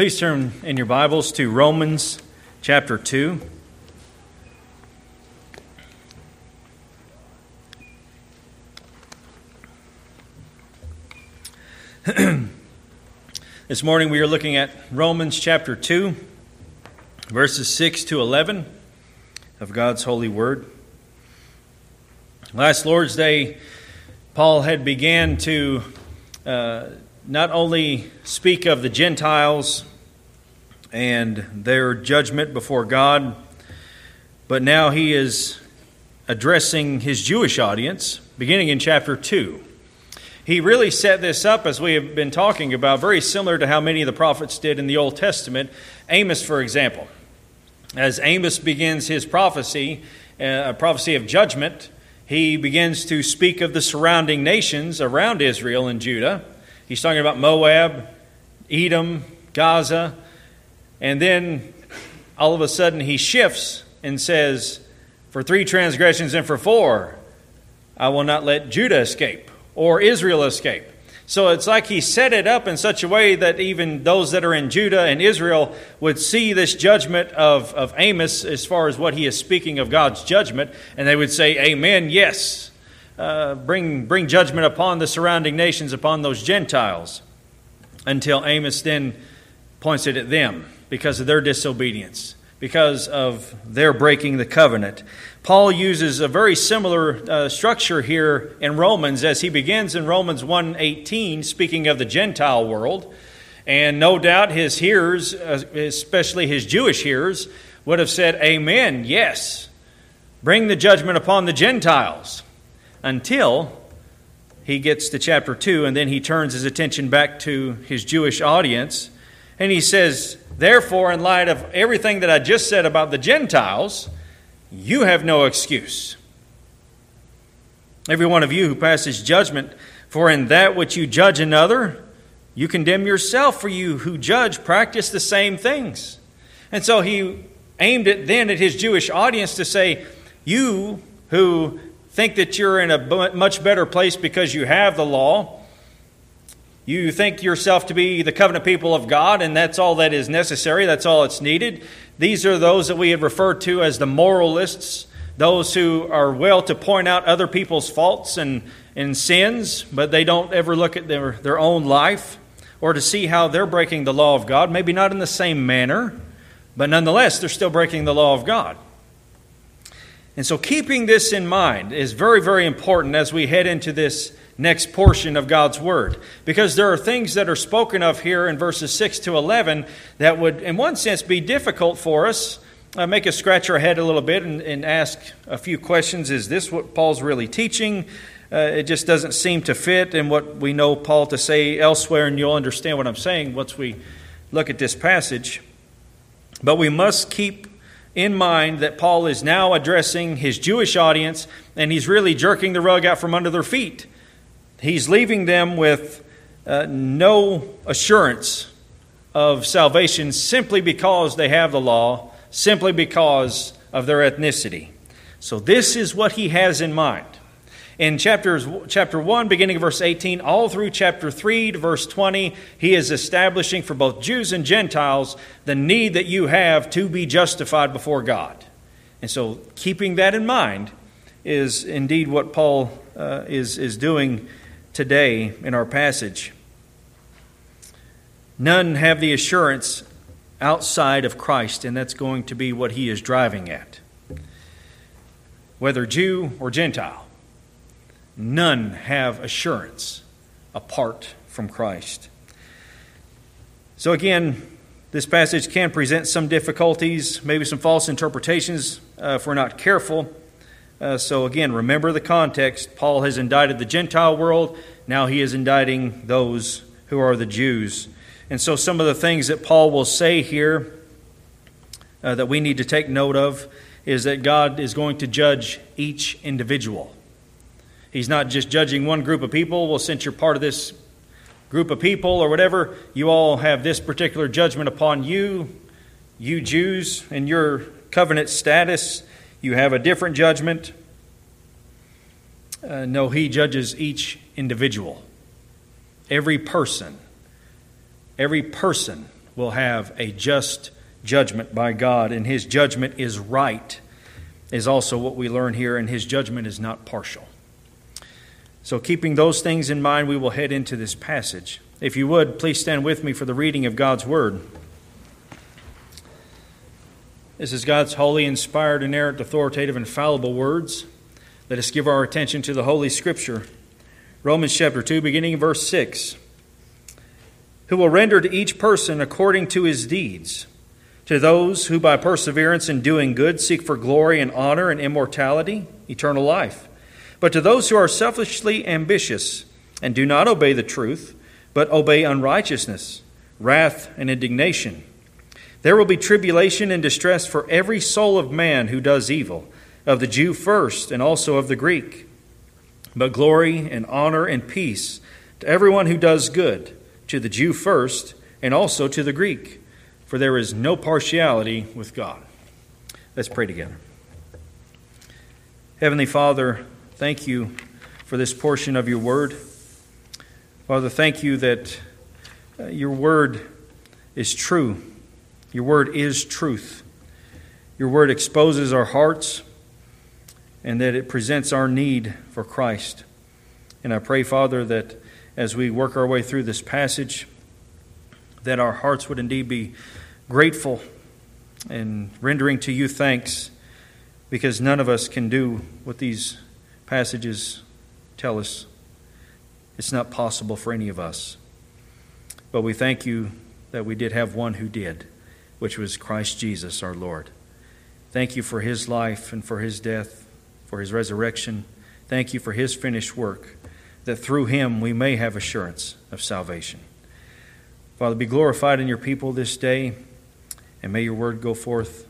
Please turn in your Bibles to Romans chapter 2. this morning we are looking at Romans chapter 2, verses 6 to 11 of God's holy word. Last Lord's Day, Paul had began to uh, not only speak of the Gentiles and their judgment before God, but now he is addressing his Jewish audience, beginning in chapter 2. He really set this up, as we have been talking about, very similar to how many of the prophets did in the Old Testament. Amos, for example. As Amos begins his prophecy, uh, a prophecy of judgment, he begins to speak of the surrounding nations around Israel and Judah. He's talking about Moab, Edom, Gaza, and then all of a sudden he shifts and says, For three transgressions and for four, I will not let Judah escape or Israel escape. So it's like he set it up in such a way that even those that are in Judah and Israel would see this judgment of, of Amos as far as what he is speaking of God's judgment, and they would say, Amen, yes. Uh, bring, bring judgment upon the surrounding nations, upon those Gentiles, until Amos then points it at them because of their disobedience, because of their breaking the covenant. Paul uses a very similar uh, structure here in Romans as he begins in Romans 1:18 speaking of the Gentile world. And no doubt his hearers, uh, especially his Jewish hearers, would have said, Amen, yes. Bring the judgment upon the Gentiles. Until he gets to chapter 2, and then he turns his attention back to his Jewish audience. And he says, Therefore, in light of everything that I just said about the Gentiles, you have no excuse. Every one of you who passes judgment, for in that which you judge another, you condemn yourself, for you who judge practice the same things. And so he aimed it then at his Jewish audience to say, You who think that you're in a much better place because you have the law, you think yourself to be the covenant people of God, and that's all that is necessary, that's all that's needed. These are those that we had referred to as the moralists, those who are well to point out other people's faults and, and sins, but they don't ever look at their, their own life or to see how they're breaking the law of God. Maybe not in the same manner, but nonetheless, they're still breaking the law of God. And so, keeping this in mind is very, very important as we head into this next portion of God's Word. Because there are things that are spoken of here in verses 6 to 11 that would, in one sense, be difficult for us, uh, make us scratch our head a little bit and, and, ask a few questions. Is this what Paul's really teaching? Uh, it just doesn't seem to fit in what we know Paul to say elsewhere, and you'll understand what I'm saying once we look at this passage. But we must keep in mind that Paul is now addressing his Jewish audience, and he's really jerking the rug out from under their feet. He's leaving them with uh, no assurance of salvation simply because they have the law, simply because of their ethnicity. So, this is what he has in mind. In chapters, chapter 1, beginning of verse 18, all through chapter 3 to verse 20, he is establishing for both Jews and Gentiles the need that you have to be justified before God. And so, keeping that in mind is indeed what Paul uh, is, is doing today in our passage. None have the assurance outside of Christ, and that's going to be what he is driving at. Whether Jew or Gentile, none have assurance apart from Christ. So, again, this passage can present some difficulties, maybe some false interpretations uh, if we're not careful. Uh, so, again, remember the context. Paul has indicted the Gentile world. Now he is indicting those who are the Jews. And so, some of the things that Paul will say here uh, that we need to take note of is that God is going to judge each individual. He's not just judging one group of people. Well, since you're part of this group of people or whatever, you all have this particular judgment upon you, you Jews, and your covenant status. You have a different judgment. Uh, no, he judges each individual. Every person, every person will have a just judgment by God, and his judgment is right, is also what we learn here, and his judgment is not partial. So, keeping those things in mind, we will head into this passage. If you would, please stand with me for the reading of God's Word. This is God's holy, inspired, inerrant, authoritative, infallible words. Let us give our attention to the Holy Scripture. Romans chapter 2, beginning in verse 6. Who will render to each person according to his deeds. To those who by perseverance in doing good seek for glory and honor and immortality, eternal life. But to those who are selfishly ambitious and do not obey the truth, but obey unrighteousness, wrath, and indignation, there will be tribulation and distress for every soul of man who does evil, of the Jew first, and also of the Greek. But glory and honor and peace to everyone who does good, to the Jew first, and also to the Greek, for there is no partiality with God. Let's pray together. Heavenly Father, thank you for this portion of your word. Father, thank you that uh, your word is true your word is truth. Your word exposes our hearts and that it presents our need for Christ. And I pray, Father, that as we work our way through this passage, that our hearts would indeed be grateful and rendering to you thanks because none of us can do what these passages tell us. It's not possible for any of us. But we thank you that we did have one who did which was Christ Jesus our Lord. Thank you for his life and for his death, for his resurrection. Thank you for his finished work, that through him we may have assurance of salvation. Father, be glorified in your people this day, and may your word go forth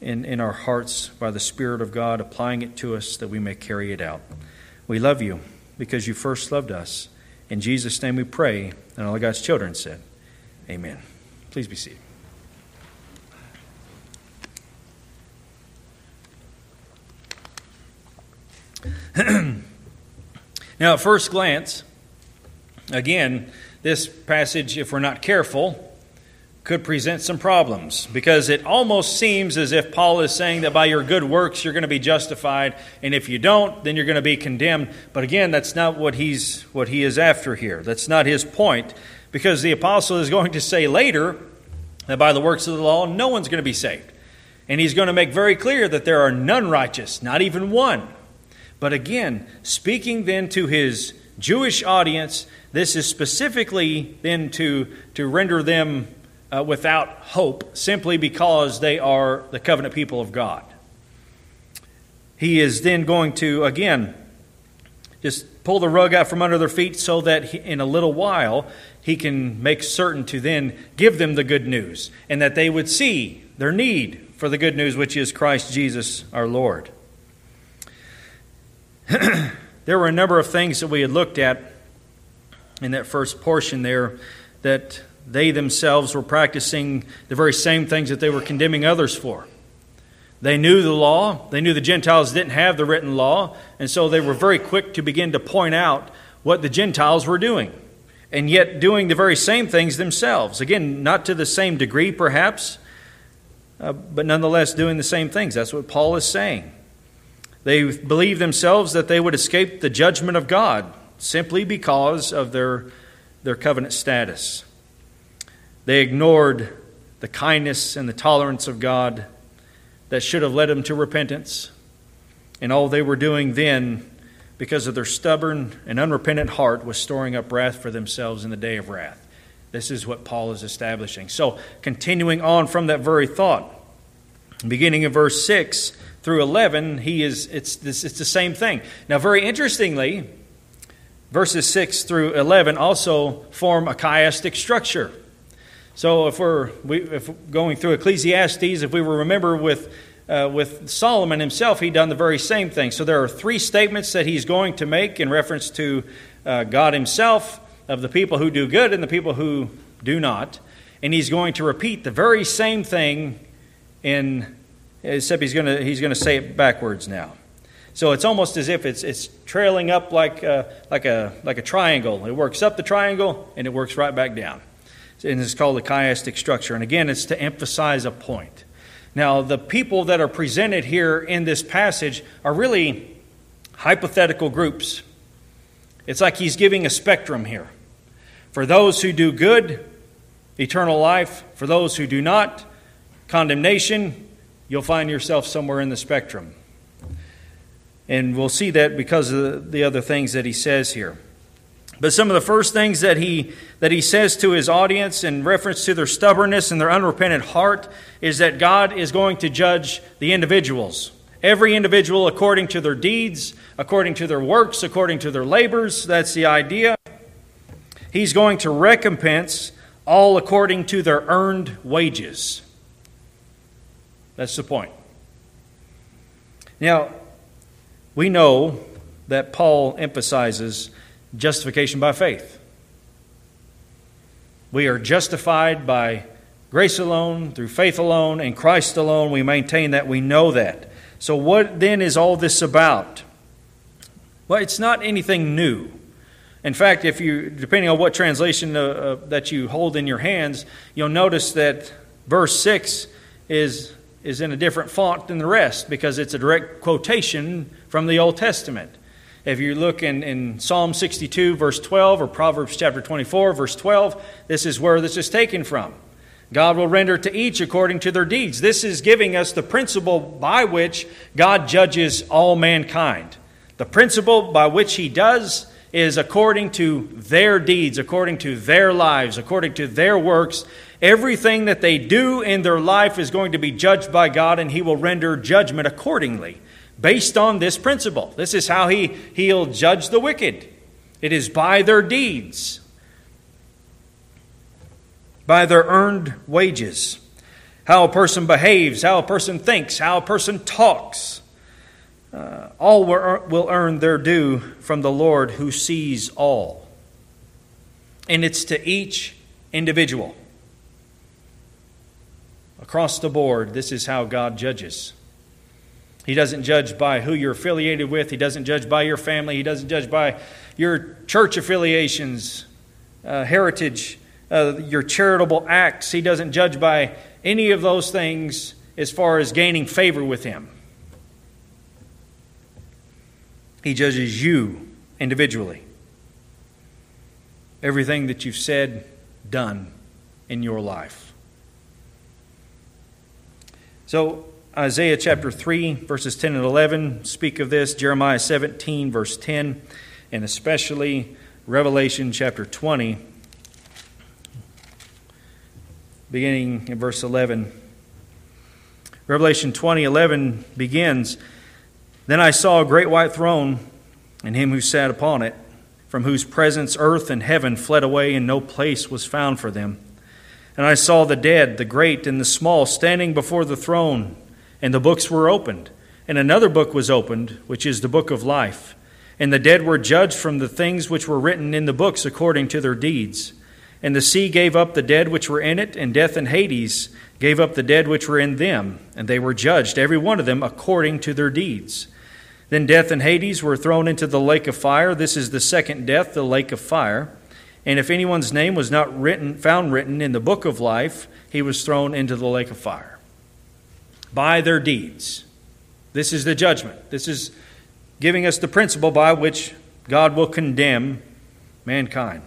in, in our hearts by the Spirit of God, applying it to us that we may carry it out. We love you because you first loved us. In Jesus' name we pray, and all of God's children said, Amen. Please be seated. now, at first glance, again, this passage, if we're not careful, could present some problems because it almost seems as if Paul is saying that by your good works you're going to be justified, and if you don't, then you're going to be condemned. But again, that's not what he's what he is after here. That's not his point, because the apostle is going to say later that by the works of the law no one's going to be saved, and he's going to make very clear that there are none righteous, not even one. But again, speaking then to his Jewish audience, this is specifically then to, to render them uh, without hope simply because they are the covenant people of God. He is then going to, again, just pull the rug out from under their feet so that he, in a little while he can make certain to then give them the good news and that they would see their need for the good news, which is Christ Jesus our Lord. there were a number of things that we had looked at in that first portion there that they themselves were practicing the very same things that they were condemning others for. They knew the law, they knew the Gentiles didn't have the written law, and so they were very quick to begin to point out what the Gentiles were doing, and yet doing the very same things themselves. Again, not to the same degree, perhaps, uh, but nonetheless doing the same things. That's what Paul is saying. They believed themselves that they would escape the judgment of God simply because of their, their covenant status. They ignored the kindness and the tolerance of God that should have led them to repentance. And all they were doing then, because of their stubborn and unrepentant heart, was storing up wrath for themselves in the day of wrath. This is what Paul is establishing. So, continuing on from that very thought, beginning in verse 6, through 11, he is, it's, this, it's the same thing. Now, very interestingly, verses 6 through 11 also form a chiastic structure. So, if we're, we, if going through Ecclesiastes, if we remember with, uh, with Solomon himself, he done the very same thing. So, there are three statements that he's going to make in reference to uh, God himself, of the people who do good and the people who do not. And he's going to repeat the very same thing in except he's going to he's going to say it backwards now. So it's almost as if it's it's trailing up like a, uh, like a like a triangle. It works up the triangle and it works right back down. and it's called the chiastic structure. And again, it's to emphasize a point. Now, the people that are presented here in this passage are really hypothetical groups. It's like he's giving a spectrum here. For those who do good, eternal life. For those who do not, condemnation. You'll find yourself somewhere in the spectrum. And we'll see that because of the other things that he says here. But some of the first things that he, that he says to his audience in reference to their stubbornness and their unrepentant heart is that God is going to judge the individuals. Every individual according to their deeds, according to their works, according to their labors. That's the idea. He's going to recompense all according to their earned wages. That's the point. Now, we know that Paul emphasizes justification by faith. We are justified by grace alone, through faith alone, in Christ alone. We maintain that. We know that. So, what then is all this about? Well, it's not anything new. In fact, if you, depending on what translation uh, uh, that you hold in your hands, you'll notice that verse 6 is, is in a different font than the rest because it's a direct quotation from the Old Testament. If you look in, in Psalm 62, verse 12, or Proverbs chapter 24, verse 12, this is where this is taken from. God will render to each according to their deeds. This is giving us the principle by which God judges all mankind. The principle by which He does is according to their deeds, according to their lives, according to their works. Everything that they do in their life is going to be judged by God, and He will render judgment accordingly based on this principle. This is how he, he'll judge the wicked. It is by their deeds, by their earned wages. How a person behaves, how a person thinks, how a person talks. Uh, all will earn their due from the Lord who sees all. And it's to each individual. Across the board, this is how God judges. He doesn't judge by who you're affiliated with. He doesn't judge by your family. He doesn't judge by your church affiliations, uh, heritage, uh, your charitable acts. He doesn't judge by any of those things as far as gaining favor with Him. He judges you individually. Everything that you've said, done in your life. So, Isaiah chapter 3, verses 10 and 11 speak of this, Jeremiah 17, verse 10, and especially Revelation chapter 20, beginning in verse 11. Revelation 20, 11 begins Then I saw a great white throne, and him who sat upon it, from whose presence earth and heaven fled away, and no place was found for them. And I saw the dead, the great and the small, standing before the throne and the books were opened. And another book was opened, which is the book of life. And the dead were judged from the things which were written in the books according to their deeds. And the sea gave up the dead which were in it, and death and Hades gave up the dead which were in them, and they were judged, every one of them, according to their deeds. Then death and Hades were thrown into the lake of fire. This is the second death, the lake of fire. And if anyone's name was not written, found written in the book of life, he was thrown into the lake of fire by their deeds. This is the judgment. This is giving us the principle by which God will condemn mankind.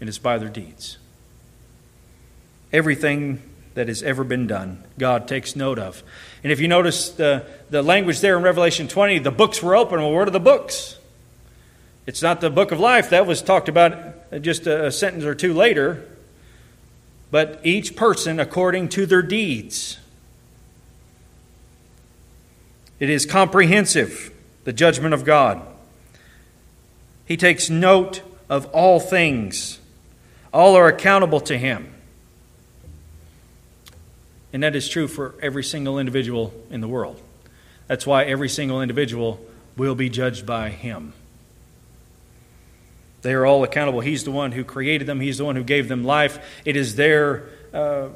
And it's by their deeds. Everything that has ever been done, God takes note of. And if you notice the, the language there in Revelation 20, the books were open. Well, what are the books? It's not the book of life. That was talked about just a, a sentence or two later but each person according to their deeds. It is comprehensive, the judgment of God. He takes note of all things, all are accountable to Him. And that is true for every single individual in the world. That's why every single individual will be judged by Him. They are all accountable. He's the one who created them, He's the one who gave them life. It is their uh,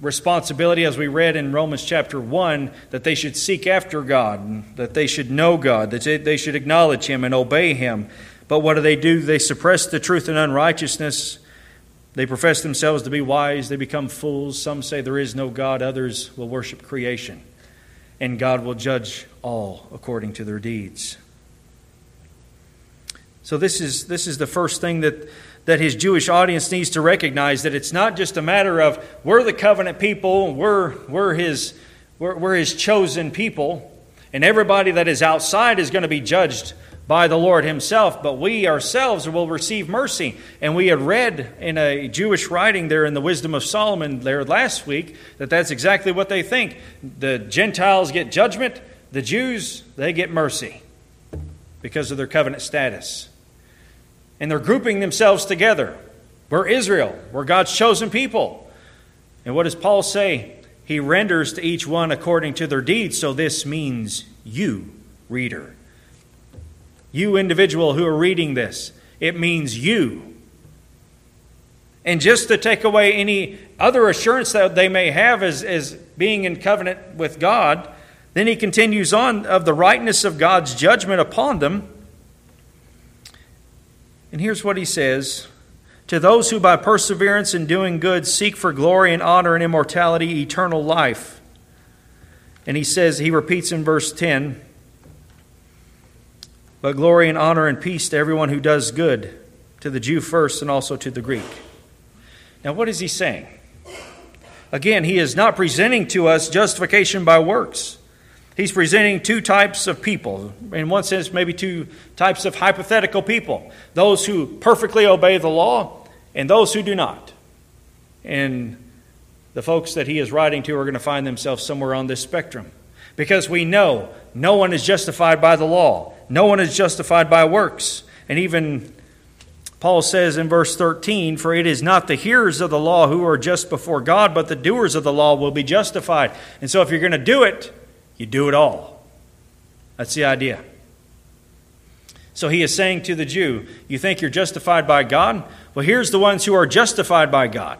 responsibility, as we read in Romans chapter 1, that they should seek after God, that they should know God, that they should acknowledge Him and obey Him. But what do they do? They suppress the truth and unrighteousness, They profess themselves to be wise, they become fools. Some say there is no God, others will worship creation. And God will judge all according to their deeds. So, this is, this is the first thing that, that his Jewish audience needs to recognize that it's not just a matter of we're the covenant people, we're, we're, his, we're, we're his chosen people, and everybody that is outside is going to be judged by the Lord Himself, but we ourselves will receive mercy. And we had read in a Jewish writing there in the Wisdom of Solomon there last week that that's exactly what they think. The Gentiles get judgment, the Jews, they get mercy because of their covenant status. And they're grouping themselves together. We're Israel, we're God's chosen people. And what does Paul say? He renders to each one according to their deeds. So this means you, reader you individual who are reading this. It means you. And just to take away any other assurance that they may have as, as being in covenant with God, then he continues on of the rightness of God's judgment upon them. And here's what he says To those who by perseverance in doing good seek for glory and honor and immortality, eternal life. And he says, he repeats in verse 10 but glory and honor and peace to everyone who does good, to the Jew first and also to the Greek. Now, what is he saying? Again, he is not presenting to us justification by works. He's presenting two types of people. In one sense, maybe two types of hypothetical people those who perfectly obey the law and those who do not. And the folks that he is writing to are going to find themselves somewhere on this spectrum. Because we know no one is justified by the law. No one is justified by works. And even Paul says in verse 13, For it is not the hearers of the law who are just before God, but the doers of the law will be justified. And so if you're going to do it, you do it all. That's the idea. So he is saying to the Jew, You think you're justified by God? Well, here's the ones who are justified by God.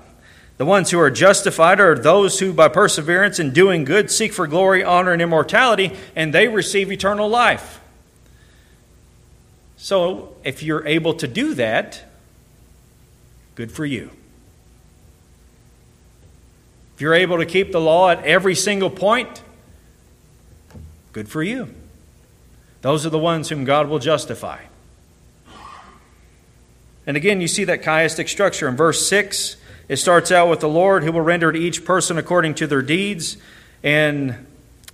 The ones who are justified are those who, by perseverance in doing good, seek for glory, honor, and immortality, and they receive eternal life. So, if you're able to do that, good for you. If you're able to keep the law at every single point, good for you. Those are the ones whom God will justify. And again, you see that chiastic structure. In verse 6, it starts out with the Lord who will render to each person according to their deeds. And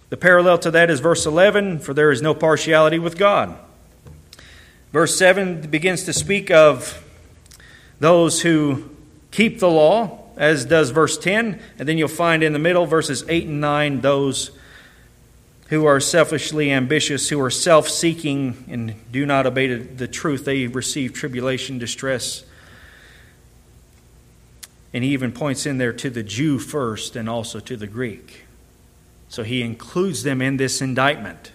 the parallel to that is verse 11 for there is no partiality with God. Verse 7 begins to speak of those who keep the law, as does verse 10. And then you'll find in the middle, verses 8 and 9, those who are selfishly ambitious, who are self seeking, and do not obey the truth. They receive tribulation, distress. And he even points in there to the Jew first and also to the Greek. So he includes them in this indictment.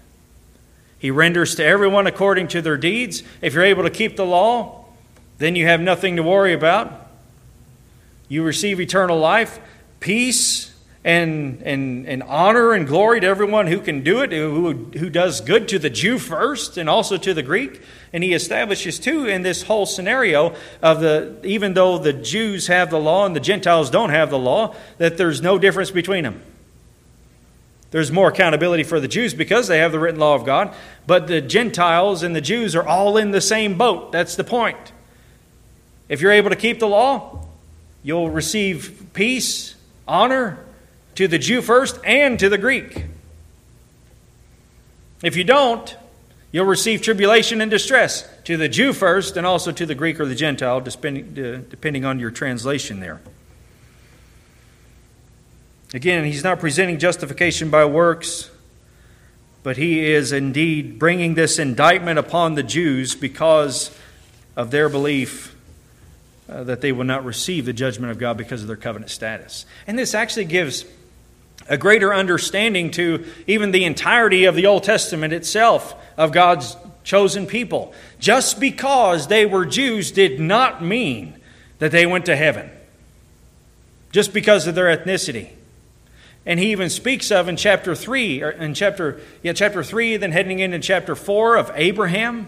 He renders to everyone according to their deeds. If you're able to keep the law, then you have nothing to worry about. You receive eternal life, peace, and, and, and honor and glory to everyone who can do it, who, who does good to the Jew first and also to the Greek. And he establishes, too, in this whole scenario of the, even though the Jews have the law and the Gentiles don't have the law, that there's no difference between them. There's more accountability for the Jews because they have the written law of God, but the Gentiles and the Jews are all in the same boat. That's the point. If you're able to keep the law, you'll receive peace, honor to the Jew first and to the Greek. If you don't, you'll receive tribulation and distress to the Jew first and also to the Greek or the Gentile, depending, on your translation there. Again, he's not presenting justification by works, but he is indeed bringing this indictment upon the Jews because of their belief uh, that they will not receive the judgment of God because of their covenant status. And this actually gives a greater understanding to even the entirety of the Old Testament itself of God's chosen people. Just because they were Jews did not mean that they went to heaven, just because of their ethnicity. And he even speaks of in chapter 3, or in chapter, yeah, chapter 3, then heading into chapter 4 of Abraham.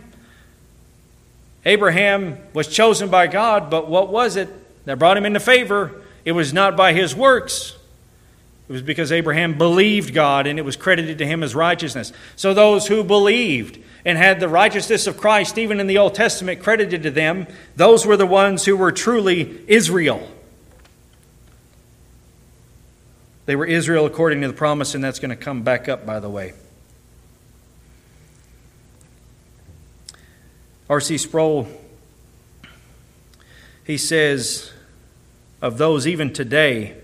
Abraham was chosen by God, but what was it that brought him into favor, it was not by his works. It was because Abraham believed God and it was credited to him as righteousness. So those who believed and had the righteousness of Christ, even in the Old Testament, credited to them, those were the ones who were truly Israel. They were Israel according to the promise, and that's going to come back up, by the way. R.C. Sproul, he says of those even today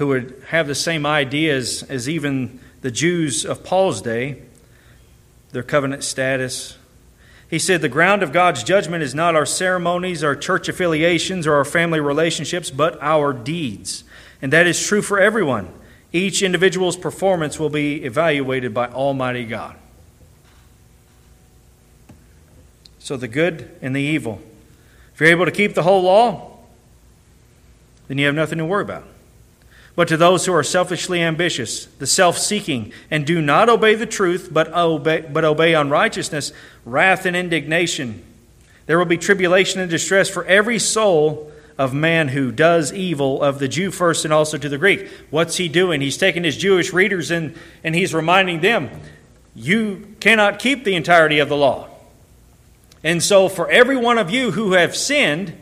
who would have the same ideas as even the Jews of Paul's day, their covenant status. He said, The ground of God's judgment is not our ceremonies, our church affiliations, or our family relationships, but our deeds. And that is true for everyone. Each individual's performance will be evaluated by Almighty God. So, the good and the evil. If you're able to keep the whole law, then you have nothing to worry about. But to those who are selfishly ambitious, the self seeking, and do not obey the truth, but obey, but obey unrighteousness, wrath and indignation, there will be tribulation and distress for every soul of man who does evil, of the Jew first and also to the Greek. What's he doing? He's taking his Jewish readers and he's reminding them, you cannot keep the entirety of the law. And so, for every one of you who have sinned,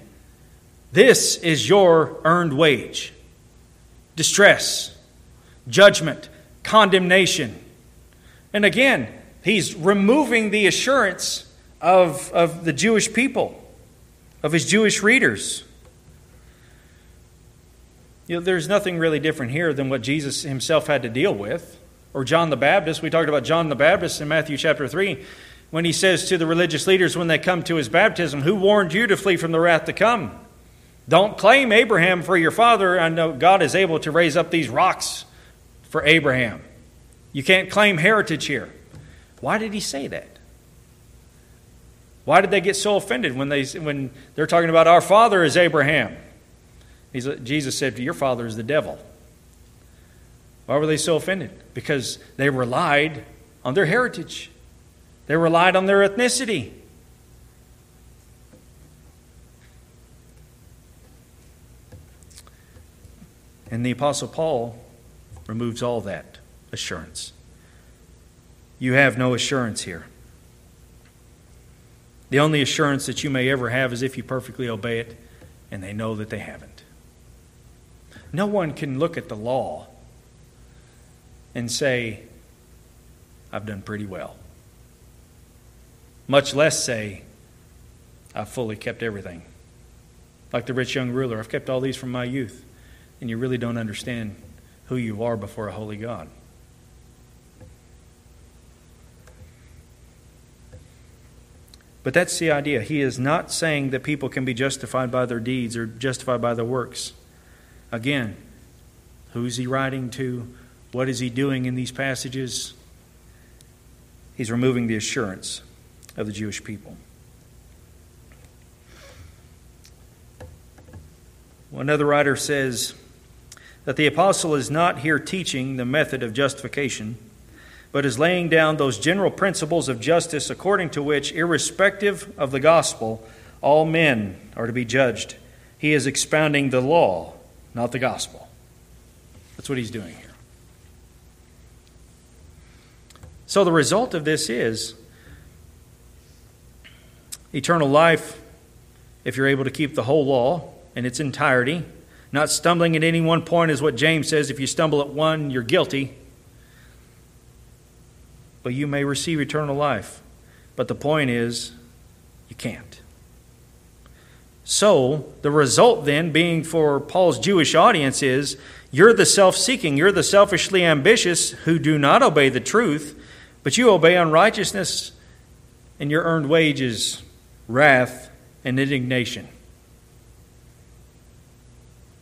this is your earned wage distress, judgment, condemnation. And again, he's removing the assurance of, of the Jewish people, of his Jewish readers. You know, there's nothing really different here than what Jesus himself had to deal with. Or John the Baptist. We talked about John the Baptist in Matthew chapter 3 when he says to the religious leaders when they come to his baptism, Who warned you to flee from the wrath to come? Don't claim Abraham for your father. I know God is able to raise up these rocks for Abraham. You can't claim heritage here. Why did he say that? Why did they get so offended when, they, when they're talking about our father is Abraham? He's, Jesus said, Your father is the devil. Why were they so offended? Because they relied on their heritage, they relied on their ethnicity. And the Apostle Paul removes all that assurance. You have no assurance here. The only assurance that you may ever have is if you perfectly obey it, and they know that they haven't. No one can look at the law and say, I've done pretty well. Much less say, I've fully kept everything. Like the rich young ruler, I've kept all these from my youth. And you really don't understand who you are before a holy God. But that's the idea. He is not saying that people can be justified by their deeds or justified by their works. Again, who's he writing to? What is he doing in these passages? He's removing the assurance of the Jewish people. Another writer says that the apostle is not here teaching the method of justification, but is laying down those general principles of justice according to which, irrespective of the gospel, all men are to be judged. He is expounding the law not the gospel. That's what he's doing here. So the result of this is eternal life if you're able to keep the whole law in its entirety. Not stumbling at any one point is what James says. If you stumble at one, you're guilty. But you may receive eternal life. But the point is, you can't. So, the result then being for Paul's Jewish audience is you're the self seeking, you're the selfishly ambitious who do not obey the truth, but you obey unrighteousness, and your earned wage is wrath and indignation.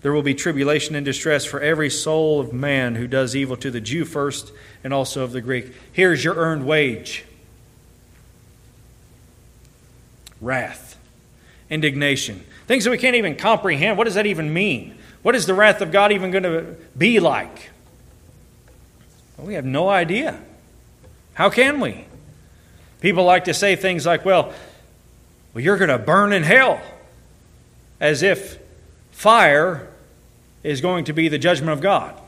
There will be tribulation and distress for every soul of man who does evil to the Jew first and also of the Greek. Here's your earned wage wrath indignation. Things that we can't even comprehend. What does that even mean? What is the wrath of God even going to be like? Well, we have no idea. How can we? People like to say things like, well, well you're going to burn in hell, as if fire is going to be the judgment of God.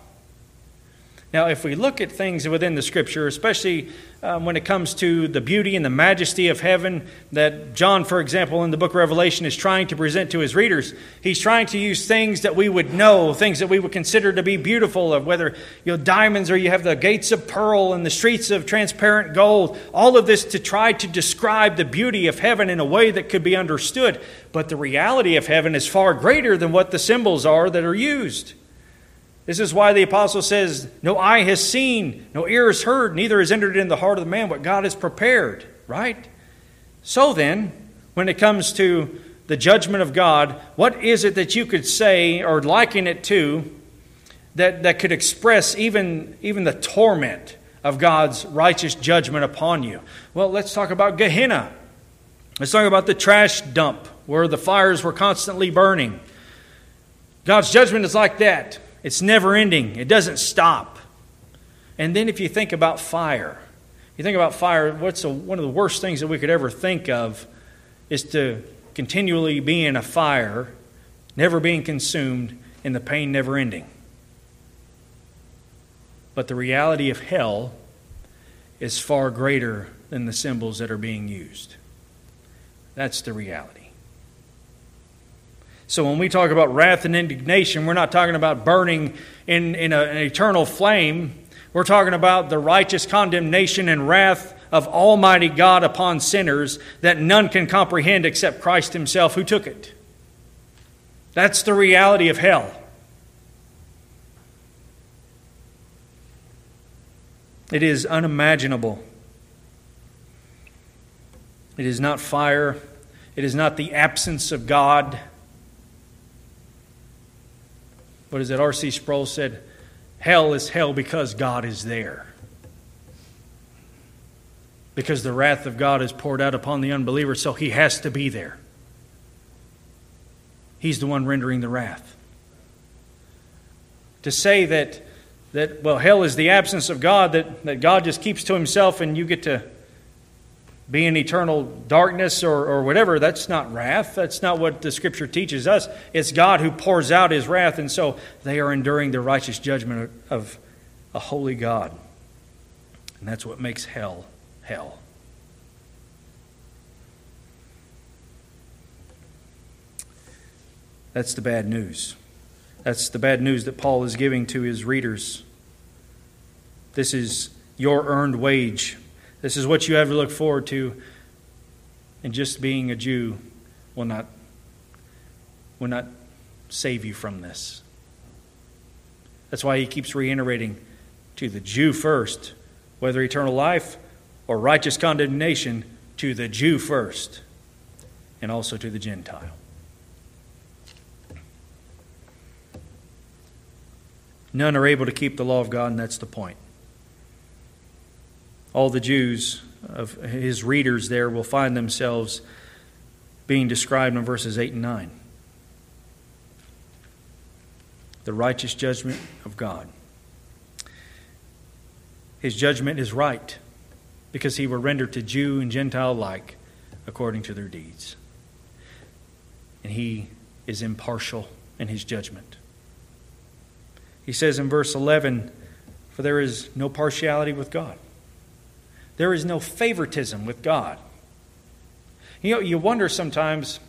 Now, if we look at things within the scripture, especially um, when it comes to the beauty and the majesty of heaven that John, for example, in the book of Revelation is trying to present to his readers, he's trying to use things that we would know, things that we would consider to be beautiful, of whether you know diamonds or you have the gates of pearl and the streets of transparent gold, all of this to try to describe the beauty of heaven in a way that could be understood. But the reality of heaven is far greater than what the symbols are that are used. This is why the apostle says, No eye has seen, no ear has heard, neither has entered in the heart of the man what God has prepared, right? So then, when it comes to the judgment of God, what is it that you could say or liken it to that, that could express even, even the torment of God's righteous judgment upon you? Well, let's talk about Gehenna. Let's talk about the trash dump where the fires were constantly burning. God's judgment is like that. It's never ending, it doesn't stop. And then if you think about fire, you think about fire, what's a, one of the worst things that we could ever think of is to continually be in a fire, never being consumed, and the pain never ending. But the reality of hell is far greater than the symbols that are being used. That's the reality. So when we talk about wrath and indignation, we're not talking about burning in, in a, an eternal flame. We're talking about the righteous condemnation and wrath of Almighty God upon sinners that none can comprehend except Christ Himself who took it. That's the reality of hell. It is unimaginable. It is not fire. It is not the absence of God is it? R.C. Sproul said, Hell is hell because God is there. Because the wrath of God is poured out upon the unbeliever, so he has to be there. He's the one rendering the wrath. To say that, that well, hell is the absence of God, that, that God just keeps to himself and you get to be in eternal darkness or, or whatever, that's not wrath. That's not what the scripture teaches us. It's God who pours out his wrath, and so they are enduring the righteous judgment of a holy God. And that's what makes hell hell. That's the bad news. That's the bad news that Paul is giving to his readers. This is your earned wage this is what you have to look forward to. And just being a Jew will not, will not save you from this. That's why he keeps reiterating to the Jew first, whether eternal life or righteous condemnation, to the Jew first, and also to the Gentile. None are able to keep the law of God, and that's the point all the Jews of his readers there will find themselves being described in verses 8 and 9. The righteous judgment of God. His judgment is right because he will render to Jew and Gentile alike according to their deeds. And he is impartial in his judgment. He says in verse 11, For there is no partiality with God. There is no favoritism with God. You know, you wonder sometimes,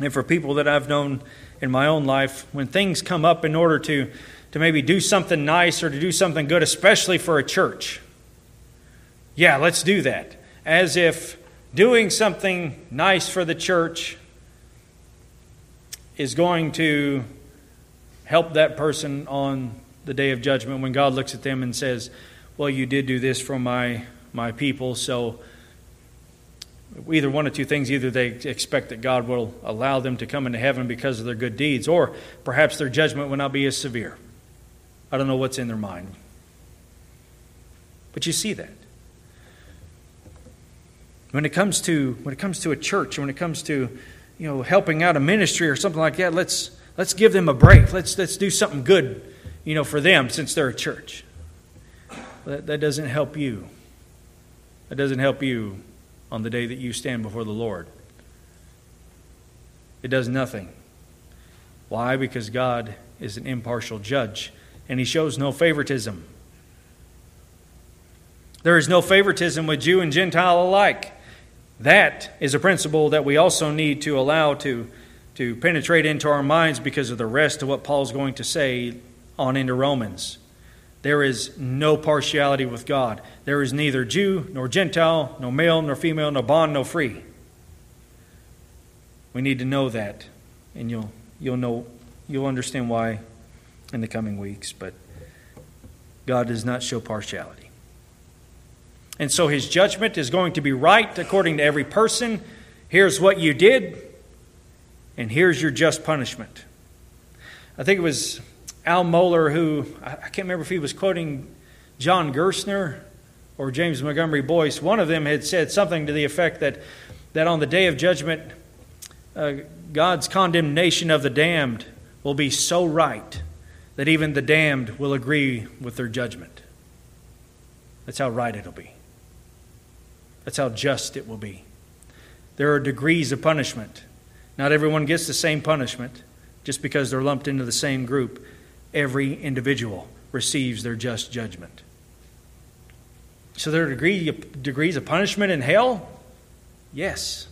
and for people that I've known in my own life, when things come up in order to, to maybe do something nice or to do something good, especially for a church. Yeah, let's do that. As if doing something nice for the church is going to help that person on the day of judgment when God looks at them and says, Well, you did do this for my my people. So, either one of two things either they expect that God will allow them to come into heaven because of their good deeds, or perhaps their judgment will not be as severe. I don't know what's in their mind. But you see that. When it comes to when it comes to a church, when it comes to you know helping out a ministry or something like that, let's let's give them a break. Let's let's do something good, you know, for them since they're a church. That, that doesn't help you. That doesn't help you on the day that you stand before the Lord. It does nothing. Why? Because God is an impartial judge and he shows no favoritism. There is no favoritism with Jew and Gentile alike. That is a principle that we also need to allow to, to penetrate into our minds because of the rest of what Paul's going to say on into Romans. There is no partiality with God. There is neither Jew nor Gentile, no male nor female, no bond, no free. We need to know that, and you'll, you'll know you'll understand why in the coming weeks, but God does not show partiality. And so his judgment is going to be right according to every person. Here's what you did, and here's your just punishment. I think it was Al Mohler who, I can't remember if he was quoting John Gerstner or James Montgomery Boice, One of them had said something to the effect that, that on the day of judgment, uh, God's condemnation of the damned will be so right that even the damned will agree with their judgment. That's how right it'll be. That's how just it will be. There are degrees of punishment. Not everyone gets the same punishment just because they're lumped into the same group. Every individual receives their just judgment. So there are degree, degrees of punishment in hell? Yes.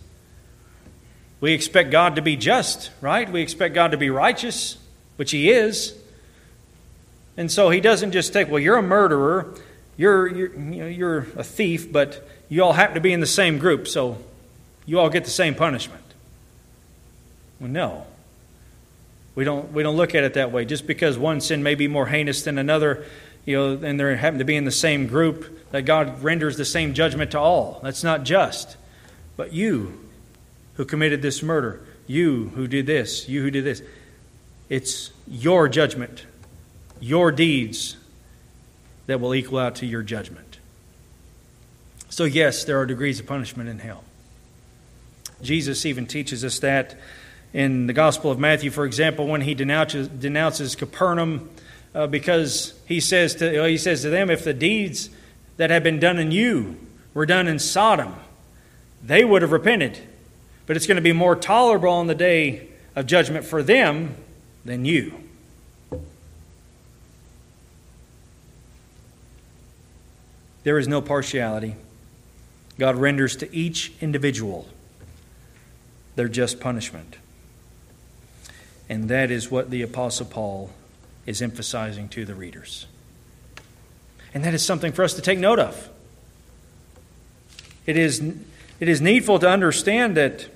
We expect God to be just, right? We expect God to be righteous, which He is. And so He doesn't just take, well, you're a murderer, you're, you're, you know, you're a thief, but you all happen to be in the same group, so you all get the same punishment. Well, no. We don't, we don't look at it that way. Just because one sin may be more heinous than another, you know, and they happen to be in the same group, that God renders the same judgment to all. That's not just. But you who committed this murder, you who did this, you who did this, it's your judgment, your deeds that will equal out to your judgment. So, yes, there are degrees of punishment in hell. Jesus even teaches us that in the Gospel of Matthew, for example, when he denounces, denounces Capernaum, uh, because he says, to, he says to them, If the deeds that have been done in you were done in Sodom, they would have repented. But it's going to be more tolerable on the day of judgment for them than you. There is no partiality. God renders to each individual their just punishment. And that is what the Apostle Paul is emphasizing to the readers. And that is something for us to take note of. It is, it is needful to understand that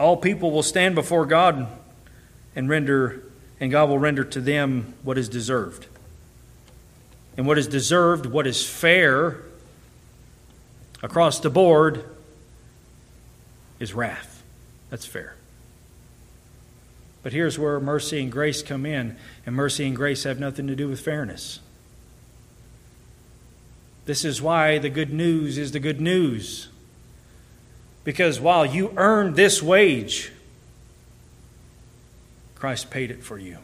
all people will stand before God and render, and God will render to them what is deserved. And what is deserved, what is fair across the board, is wrath. That's fair. But here's where mercy and grace come in, and mercy and grace have nothing to do with fairness. This is why the good news is the good news. Because while you earned this wage, Christ paid it for you.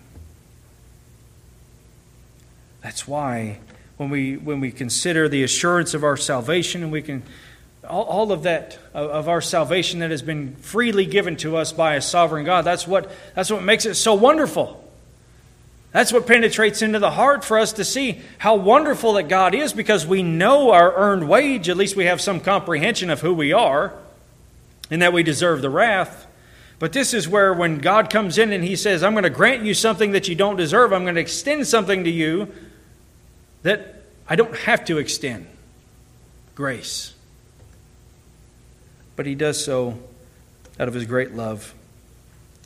That's why when we, when we consider the assurance of our salvation and we can all, all of that of our salvation that has been freely given to us by a sovereign God. That's what, that's what makes it so wonderful. That's what penetrates into the heart for us to see how wonderful that God is because we know our earned wage. At least we have some comprehension of who we are and that we deserve the wrath. But this is where when God comes in and He says, I'm going to grant you something that you don't deserve, I'm going to extend something to you that I don't have to extend grace but he does so out of his great love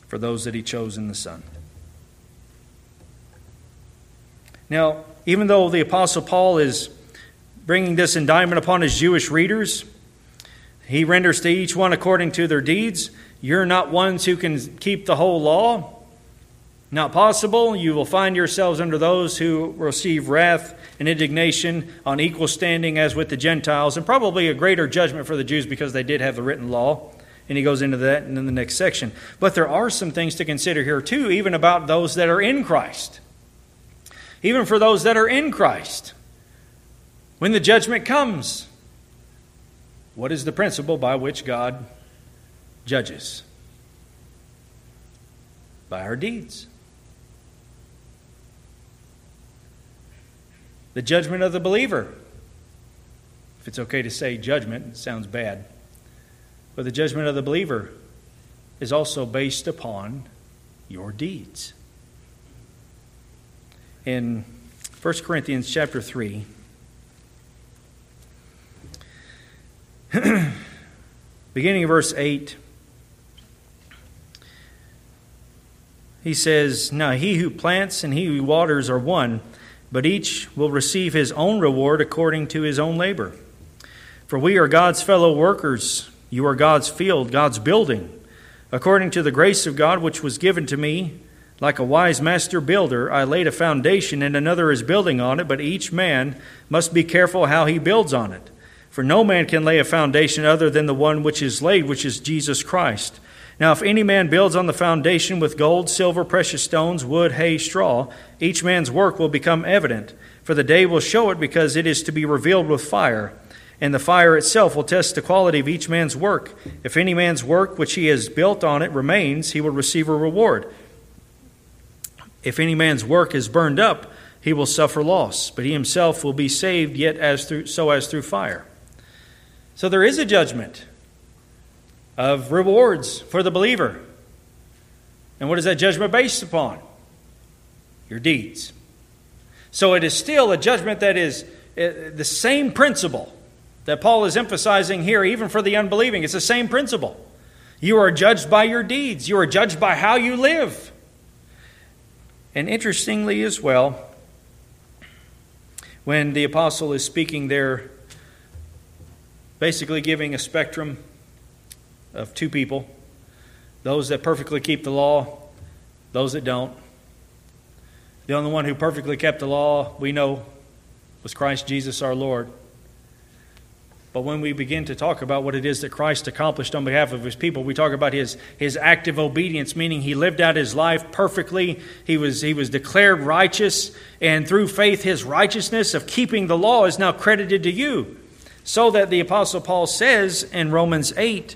for those that he chose in the Son. Now, even though the Apostle Paul is bringing this indictment upon his Jewish readers, he renders to each one according to their deeds. You're not ones who can keep the whole law. Not possible. You will find yourselves under those who receive wrath and indignation on equal standing as with the Gentiles, and probably a greater judgment for the Jews because they did have the written law. And he goes into that in the next section. But there are some things to consider here, too, even about those that are in Christ. Even for those that are in Christ. When the judgment comes, what is the principle by which God judges? by our deeds. The judgment of the believer. If it's okay to say judgment, it sounds bad. But the judgment of the believer is also based upon your deeds. In 1 Corinthians chapter 3, beginning of verse 8, he says, Now he who plants and he who waters are one, but each will receive his own reward according to his own labor. For we are God's fellow workers. You are God's field, God's building. According to the grace of God which was given to me, like a wise master builder, I laid a foundation, and another is building on it, but each man must be careful how he builds on it. For no man can lay a foundation other than the one which is laid, which is Jesus Christ. Now, if any man builds on the foundation with gold, silver, precious stones, wood, hay, straw, each man's work will become evident, for the day will show it, because it is to be revealed with fire. And the fire itself will test the quality of each man's work. If any man's work which he has built on it remains, he will receive a reward. If any man's work is burned up, he will suffer loss, but he himself will be saved, yet as through, so as through fire. So there is a judgment of rewards for the believer. And what is that judgment based upon? Your deeds. So it is still a judgment that is uh, the same principle that Paul is emphasizing here, even for the unbelieving. It's the same principle. You are judged by your deeds, you are judged by how you live. And interestingly, as well, when the apostle is speaking there, basically giving a spectrum of two people those that perfectly keep the law, those that don't. The only one who perfectly kept the law, we know, was Christ Jesus our Lord. But when we begin to talk about what it is that Christ accomplished on behalf of his people, we talk about his, his active obedience, meaning he lived out his life perfectly. He was, he was declared righteous, and through faith, his righteousness of keeping the law is now credited to you. So that the Apostle Paul says in Romans 8,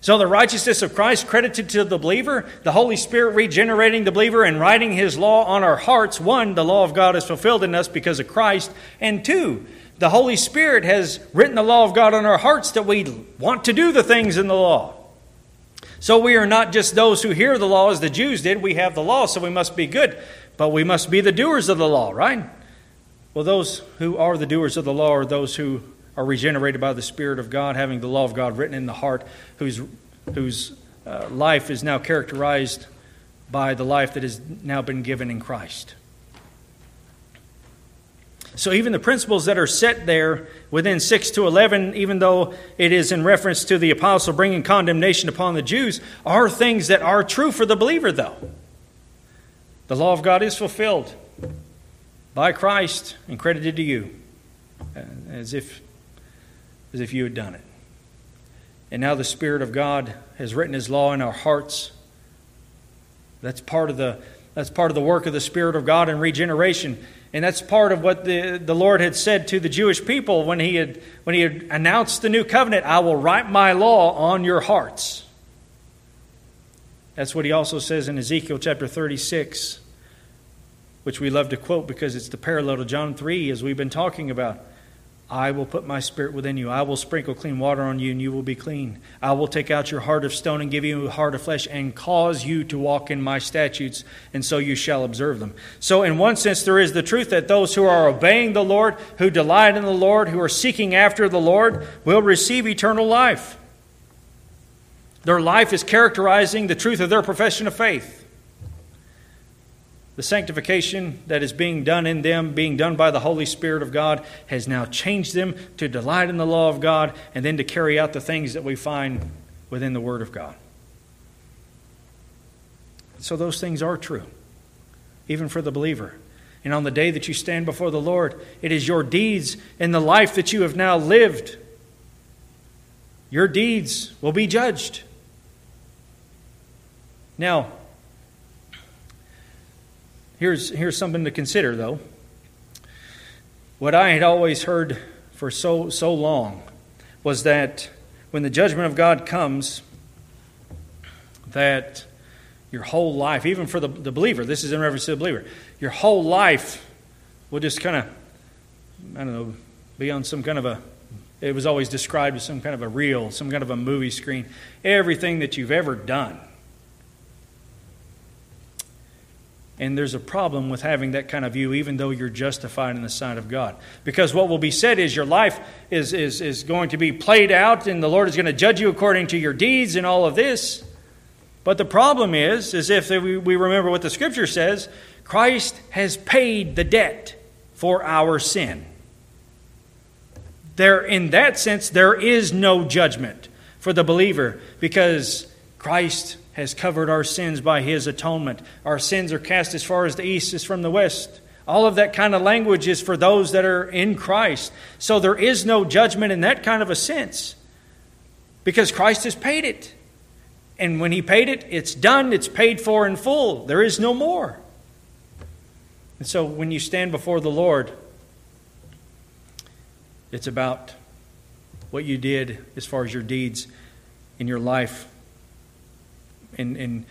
So the righteousness of Christ credited to the believer, the Holy Spirit regenerating the believer and writing his law on our hearts. One, the law of God is fulfilled in us because of Christ. And two, the Holy Spirit has written the law of God on our hearts that we want to do the things in the law. So we are not just those who hear the law as the Jews did. We have the law, so we must be good. But we must be the doers of the law, right? Well, those who are the doers of the law are those who are regenerated by the Spirit of God, having the law of God written in the heart, whose, whose uh, life is now characterized by the life that has now been given in Christ. So, even the principles that are set there within 6 to 11, even though it is in reference to the apostle bringing condemnation upon the Jews, are things that are true for the believer, though. The law of God is fulfilled by Christ and credited to you, uh, as if as if you had done it. And now the Spirit of God has written His law in our hearts. That's part of the, that's part of the work of the Spirit of God in regeneration. And that's part of what the, the Lord had said to the Jewish people when he, had, when he had announced the new covenant I will write my law on your hearts. That's what he also says in Ezekiel chapter 36, which we love to quote because it's the parallel to John 3 as we've been talking about. I will put my spirit within you. I will sprinkle clean water on you, and you will be clean. I will take out your heart of stone and give you a heart of flesh, and cause you to walk in my statutes, and so you shall observe them. So, in one sense, there is the truth that those who are obeying the Lord, who delight in the Lord, who are seeking after the Lord, will receive eternal life. Their life is characterizing the truth of their profession of faith. The sanctification that is being done in them, being done by the Holy Spirit of God, has now changed them to delight in the law of God and then to carry out the things that we find within the Word of God. So those things are true, even for the believer. And on the day that you stand before the Lord, it is your deeds and the life that you have now lived. Your deeds will be judged. Now, here's, here's something to consider, though. What I had always heard for so, so long was that when the judgment of God comes, that your whole life, even for the, the believer, this is in reference to the believer, your whole life will just kind of, I don't know, be on some kind of a, it was always described as some kind of a reel, some kind of a movie screen. Everything that you've ever done. And there's a problem with having that kind of view, even though you're justified in the sight of God. Because what will be said is your life is, is, is going to be played out, and the Lord is going to judge you according to your deeds and all of this. But the problem is, is if we remember what the Scripture says, Christ has paid the debt for our sin. There, in that sense, there is no judgment for the believer because Christ has covered our sins by his atonement. Our sins are cast as far as the east is from the west. All of that kind of language is for those that are in Christ. So there is no judgment in that kind of a sense because Christ has paid it. And when he paid it, it's done, it's paid for in full. There is no more. And so when you stand before the Lord, it's about what you did as far as your deeds in your life in, in,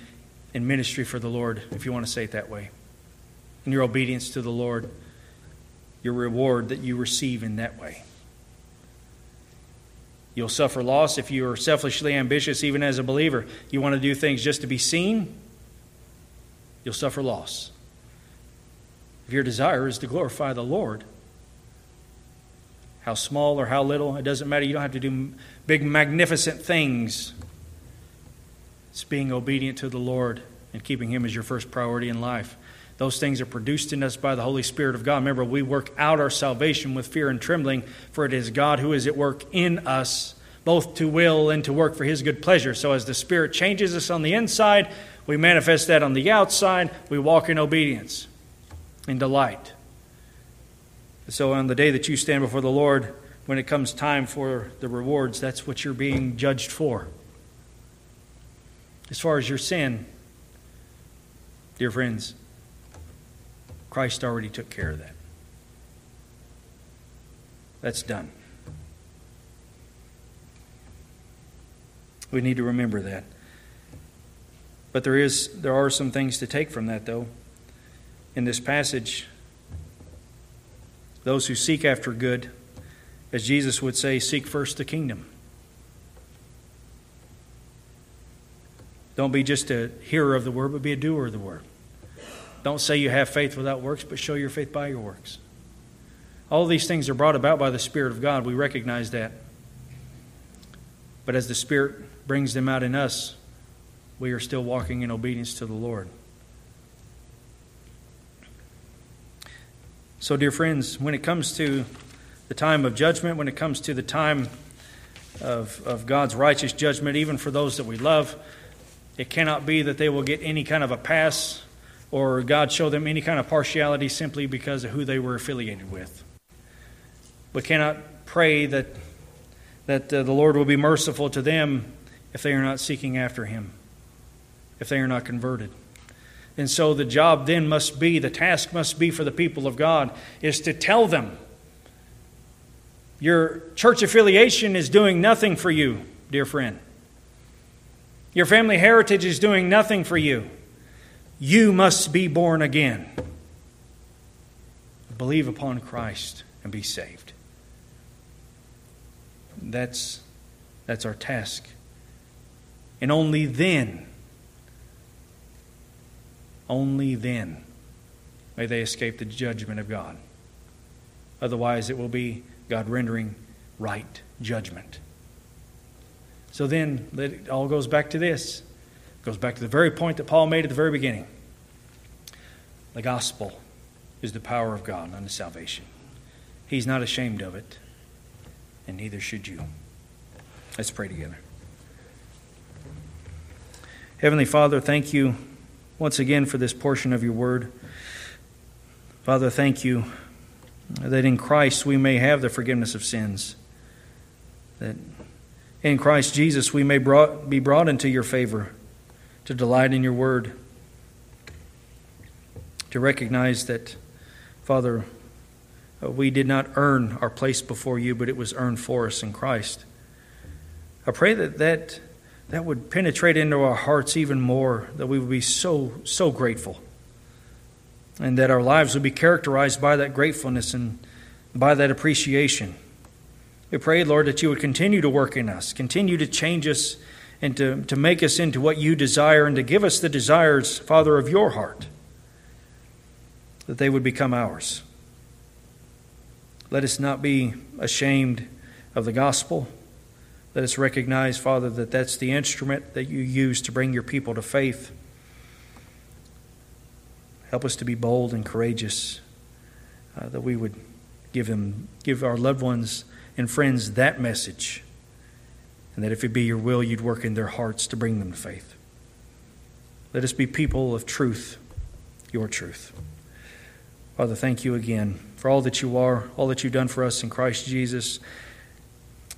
in ministry for the Lord, if you want to say it that way. In your obedience to the Lord, your reward that you receive in that way. You'll suffer loss if you are selfishly ambitious, even as a believer. You want to do things just to be seen, you'll suffer loss. If your desire is to glorify the Lord, how small or how little, it doesn't matter. You don't have to do big, magnificent things. It's being obedient to the Lord and keeping Him as your first priority in life. Those things are produced in us by the Holy Spirit of God. Remember, we work out our salvation with fear and trembling, for it is God who is at work in us, both to will and to work for His good pleasure. So, as the Spirit changes us on the inside, we manifest that on the outside. We walk in obedience, in delight. So, on the day that you stand before the Lord, when it comes time for the rewards, that's what you're being judged for. As far as your sin, dear friends, Christ already took care of that. That's done. We need to remember that. But there is there are some things to take from that though. In this passage, those who seek after good, as Jesus would say, seek first the kingdom. Don't be just a hearer of the word, but be a doer of the word. Don't say you have faith without works, but show your faith by your works. All these things are brought about by the Spirit of God. We recognize that. But as the Spirit brings them out in us, we are still walking in obedience to the Lord. So, dear friends, when it comes to the time of judgment, when it comes to the time of, of God's righteous judgment, even for those that we love, it cannot be that they will get any kind of a pass or God show them any kind of partiality simply because of who they were affiliated with. We cannot pray that, that uh, the Lord will be merciful to them if they are not seeking after Him, if they are not converted. And so the job then must be, the task must be for the people of God, is to tell them your church affiliation is doing nothing for you, dear friend. Your family heritage is doing nothing for you. You must be born again. Believe upon Christ and be saved. That's, that's our task. And only then, only then may they escape the judgment of God. Otherwise, it will be God rendering right judgment. So then, it all goes back to this. It Goes back to the very point that Paul made at the very beginning. The gospel is the power of God unto salvation. He's not ashamed of it, and neither should you. Let's pray together. Heavenly Father, thank you once again for this portion of your word. Father, thank you that in Christ we may have the forgiveness of sins. That in Christ Jesus we may brought, be brought into your favor, to delight in your word, to recognize that, Father, uh, we did not earn our place before you, but it was earned for us in Christ. I pray that that, that would penetrate into our hearts even more, that we would be so, so grateful and that our lives would be characterized by that gratefulness and by that appreciation. We pray, Lord, that you would continue to work in us, continue to change us, and to, to make us into what you desire, and to give us the desires, Father, of your heart, that they would become ours. Let us not be ashamed of the gospel. Let us recognize, Father, that that's the instrument that you use to bring your people to faith. Help us to be bold and courageous, uh, that we would give them, give our loved ones and friends that message, and that if it be your will, you'd work in their hearts to bring them to faith. Let us be people of truth, your truth. Father, thank you again for all that you are, all that you've done for us in Christ Jesus.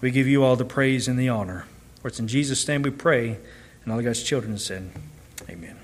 We give you all the praise and the honor. For it's in Jesus' name we pray, and all God's children said, Amen.